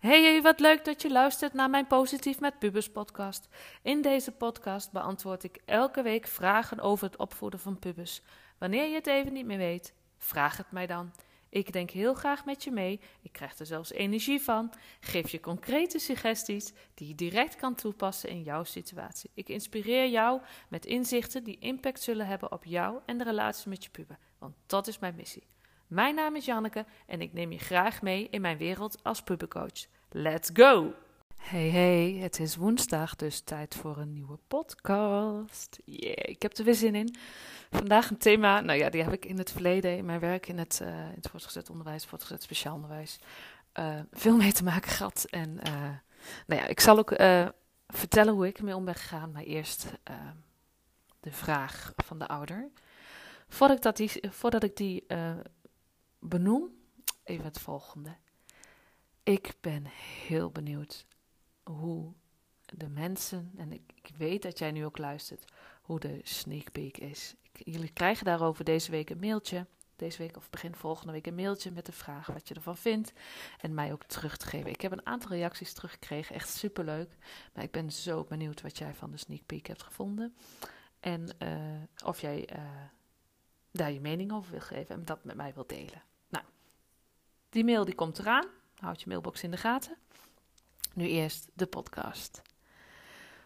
Hey, wat leuk dat je luistert naar mijn Positief met Pubers podcast. In deze podcast beantwoord ik elke week vragen over het opvoeden van pubers. Wanneer je het even niet meer weet, vraag het mij dan. Ik denk heel graag met je mee. Ik krijg er zelfs energie van. Geef je concrete suggesties die je direct kan toepassen in jouw situatie. Ik inspireer jou met inzichten die impact zullen hebben op jou en de relatie met je puber. Want dat is mijn missie. Mijn naam is Janneke en ik neem je graag mee in mijn wereld als pubercoach. Let's go! Hey hey, het is woensdag, dus tijd voor een nieuwe podcast. Yeah, ik heb er weer zin in. Vandaag een thema, nou ja, die heb ik in het verleden in mijn werk in het, uh, in het voortgezet onderwijs, voortgezet speciaal onderwijs, uh, veel mee te maken gehad. En uh, nou ja, ik zal ook vertellen hoe ik ermee om ben gegaan, maar eerst de vraag van de ouder. Voordat ik, die, voordat ik die benoem, even het volgende. Ik ben heel benieuwd hoe de mensen, en ik, ik, weet dat jij nu ook luistert, hoe de sneak peek is. jullie krijgen daarover deze week een mailtje. Deze week of begin volgende week een mailtje met de vraag wat je ervan vindt. En mij ook terug te geven. Ik heb een aantal reacties teruggekregen. Echt superleuk. Maar ik ben zo benieuwd wat jij van de sneak peek hebt gevonden. En uh, of jij uh, daar je mening over wil geven en dat met mij wilt delen. Nou, die mail die komt eraan. Houd je mailbox in de gaten. Nu eerst de podcast.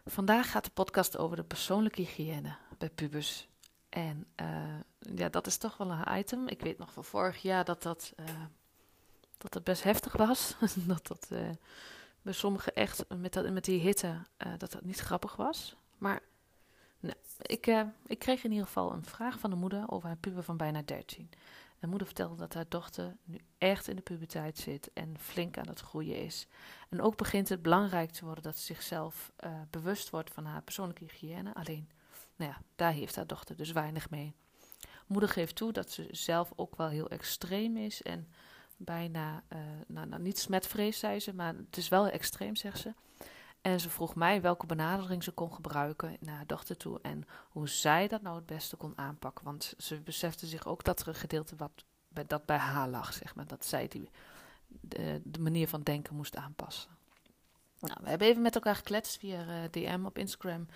Vandaag gaat de podcast over de persoonlijke hygiëne bij pubers. En uh, ja, dat is toch wel een item. Ik weet nog van vorig jaar dat dat, uh, dat, dat best heftig was. dat dat uh, bij sommigen echt met, dat, met die hitte dat dat niet grappig was. Maar nou, ik, ik kreeg in ieder geval een vraag van de moeder over haar puber van bijna 13. De moeder vertelde dat haar dochter nu echt in de puberteit zit en flink aan het groeien is. En ook begint het belangrijk te worden dat ze zichzelf uh, bewust wordt van haar persoonlijke hygiëne. Alleen, nou ja, daar heeft haar dochter dus weinig mee. Moeder geeft toe dat ze zelf ook wel heel extreem is en bijna, uh, nou, nou, niet smetvrees zei ze, maar het is wel extreem, zegt ze. En ze vroeg mij welke benadering ze kon gebruiken naar haar dochter toe en hoe zij dat nou het beste kon aanpakken. Want ze besefte zich ook dat er een gedeelte wat bij, dat bij haar lag, zeg maar. Dat zij die, de, manier van denken moest aanpassen. Nou, we hebben even met elkaar gekletst via eh, DM op Instagram.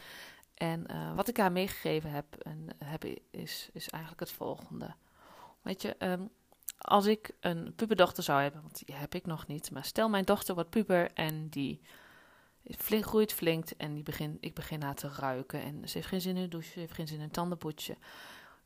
En uh, wat ik haar meegegeven heb, en, heb is, is eigenlijk het volgende. Weet je, um, als ik een puberdochter zou hebben, want die heb ik nog niet. Maar stel mijn dochter wordt puber en die flink, groeit flink en die begin, ik begin haar te ruiken. En ze heeft geen zin in een douche, ze heeft geen zin in een tandenpoetje.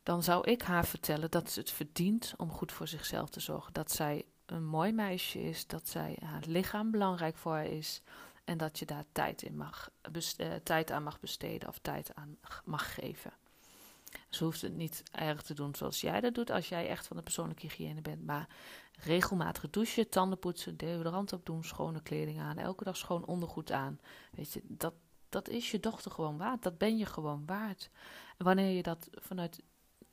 Dan zou ik haar vertellen dat ze het verdient om goed voor zichzelf te zorgen. Dat zij een mooi meisje is, dat zij haar lichaam belangrijk voor haar is. En dat je daar tijd, in mag, uh, tijd aan mag besteden of tijd aan mag geven. Ze hoeft het niet erg te doen zoals jij dat doet als jij echt van de persoonlijke hygiëne bent. Maar regelmatig douchen, tanden poetsen, deodorant opdoen, schone kleding aan, elke dag schoon ondergoed aan. Weet je, dat, dat is je dochter gewoon waard. Dat ben je gewoon waard. En wanneer je dat vanuit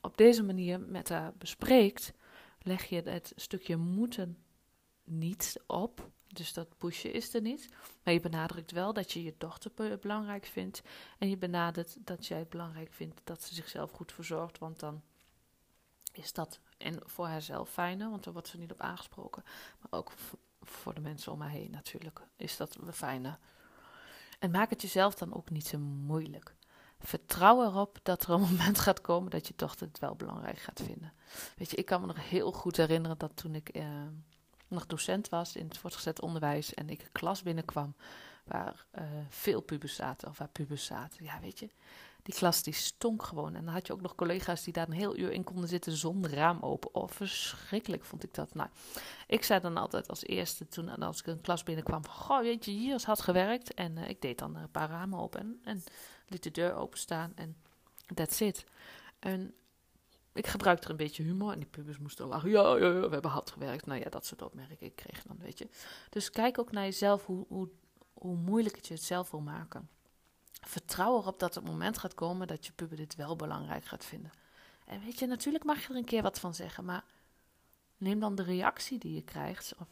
op deze manier met haar bespreekt, leg je het stukje moeten niet op. Dus dat pushen is er niet. Maar je benadrukt wel dat je je dochter belangrijk vindt. En je benadert dat jij het belangrijk vindt dat ze zichzelf goed verzorgt. Want dan is dat en voor haarzelf fijner, want dan wordt ze niet op aangesproken. Maar ook voor de mensen om haar heen natuurlijk is dat fijner. En maak het jezelf dan ook niet zo moeilijk. Vertrouw erop dat er een moment gaat komen dat je dochter het wel belangrijk gaat vinden. Weet je, ik kan me nog heel goed herinneren dat toen ik eh, nog docent was in het voortgezet onderwijs en ik een klas binnenkwam waar uh, veel pubers zaten of waar pubers zaten. Ja, weet je, die klas die stonk gewoon. En dan had je ook nog collega's die daar een heel uur in konden zitten zonder raam open. Oh, verschrikkelijk vond ik dat. Nou, ik zei dan altijd als eerste toen als ik een klas binnenkwam: Goh, weet je, hier is hard gewerkt. En uh, ik deed dan een paar ramen open en, en liet de deur openstaan. En that's it. En ik gebruikte er een beetje humor en die pubers moesten lachen. Ja, ja, ja, we hebben hard gewerkt. Nou ja, dat soort opmerkingen kreeg dan, weet je. Dus kijk ook naar jezelf hoe, hoe, hoe moeilijk het je het zelf wil maken. Vertrouw erop dat het moment gaat komen dat je puber dit wel belangrijk gaat vinden. En weet je, natuurlijk mag je er een keer wat van zeggen, maar neem dan de reactie die je krijgt, of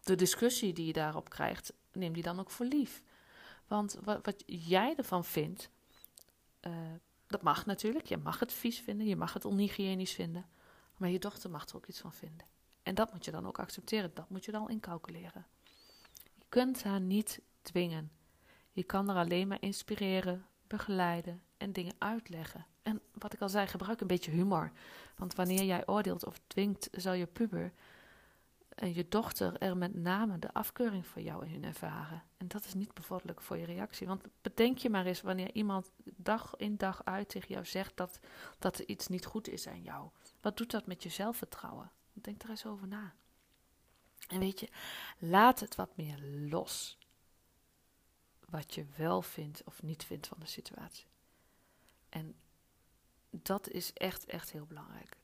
de discussie die je daarop krijgt, neem die dan ook voor lief. Want wat, wat jij ervan vindt, uh, Dat mag natuurlijk. Je mag het vies vinden, je mag het onhygiënisch vinden. Maar je dochter mag er ook iets van vinden. En dat moet je dan ook accepteren. Dat moet je dan incalculeren. Je kunt haar niet dwingen. Je kan haar alleen maar inspireren, begeleiden en dingen uitleggen. En wat ik al zei, gebruik een beetje humor. Want wanneer jij oordeelt of dwingt, zal je puber en je dochter er met name de afkeuring voor jou in ervaren. En dat is niet bevorderlijk voor je reactie. Want bedenk je maar eens wanneer iemand dag in dag uit tegen jou zegt dat, dat er iets niet goed is aan jou. Wat doet dat met je zelfvertrouwen? Denk er eens over na. En weet je, laat het wat meer los. Wat je wel vindt of niet vindt van de situatie. En dat is echt, echt heel belangrijk.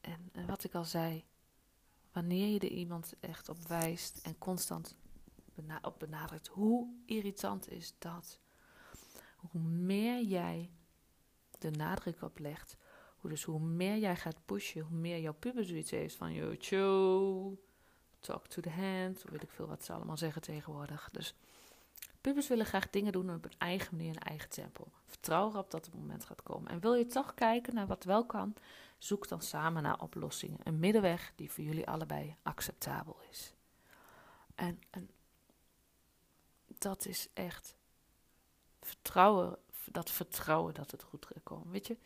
En wat ik al zei, wanneer je er iemand echt op wijst en constant op benadrukt, hoe irritant is dat? Hoe meer jij de nadruk op legt, hoe, dus hoe meer jij gaat pushen, hoe meer jouw puber zoiets heeft van, yo, cho, talk to the hand, weet ik veel wat ze allemaal zeggen tegenwoordig. Dus pubers willen graag dingen doen op een eigen manier, een eigen tempo. Vertrouw erop dat het moment gaat komen. En wil je toch kijken naar wat wel kan, zoek dan samen naar oplossingen. Een middenweg die voor jullie allebei acceptabel is. En, en dat is echt vertrouwen, dat vertrouwen dat het goed gaat komen. Weet je,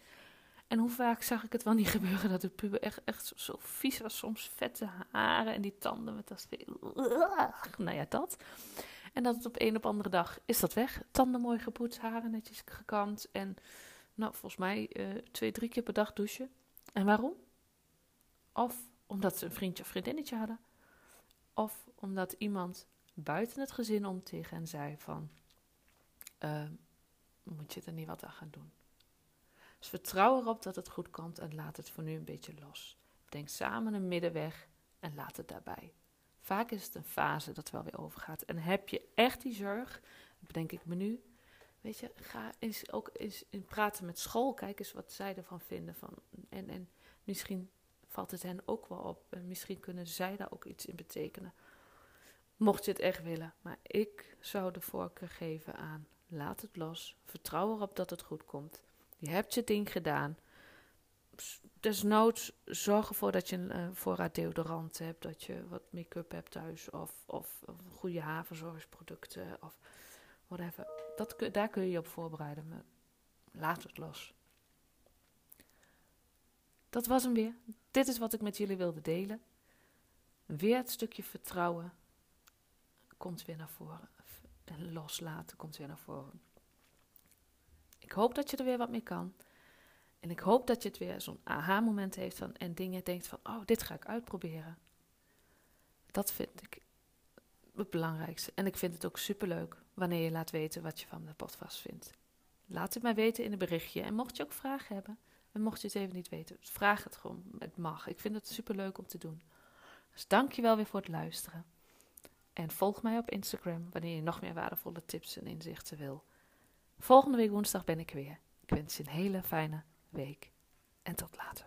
en hoe vaak zag ik het wel niet gebeuren dat de puber echt, echt zo, vies was. Soms vette haren en die tanden met dat. Nou ja, dat. En dat het op een op andere dag is dat weg. Tanden mooi gepoetst, haren netjes gekamd. En nou, volgens mij uh, twee, drie keer per dag douchen. En waarom? Of omdat ze een vriendje of vriendinnetje hadden. Of omdat iemand buiten het gezin om tegen zei van... Uh, moet je er niet wat aan gaan doen? Dus vertrouw erop dat het goed komt en laat het voor nu een beetje los. Denk samen een middenweg en laat het daarbij. Vaak is het een fase dat wel weer overgaat. En heb je echt die zorg, bedenk ik me nu, weet je, ga eens ook eens in praten met school. Kijk eens wat zij ervan vinden. Van, en, en misschien valt het hen ook wel op. En misschien kunnen zij daar ook iets in betekenen. Mocht je het echt willen. Maar ik zou de voorkeur geven aan laat het los. Vertrouw erop dat het goed komt. Je hebt je ding gedaan. Desnoods zorg ervoor dat je een uh, voorraad deodorant hebt, dat je wat make-up hebt thuis of, of, of goede haverzorgsproducten of whatever. Dat, daar kun je je op voorbereiden, maar laat het los. Dat was hem weer. Dit is wat ik met jullie wilde delen. Weer het stukje vertrouwen komt weer naar voren. En loslaten komt weer naar voren. Ik hoop dat je er weer wat mee kan. En ik hoop dat je het weer zo'n aha-moment heeft van, en dingen denkt van, oh, dit ga ik uitproberen. Dat vind ik het belangrijkste. En ik vind het ook superleuk wanneer je laat weten wat je van de podcast vindt. Laat het mij weten in een berichtje. En mocht je ook vragen hebben, en mocht je het even niet weten, vraag het gewoon. Het mag. Ik vind het superleuk om te doen. Dus dank je wel weer voor het luisteren. En volg mij op Instagram wanneer je nog meer waardevolle tips en inzichten wil. Volgende week woensdag ben ik weer. Ik wens je een hele fijne week en tot later.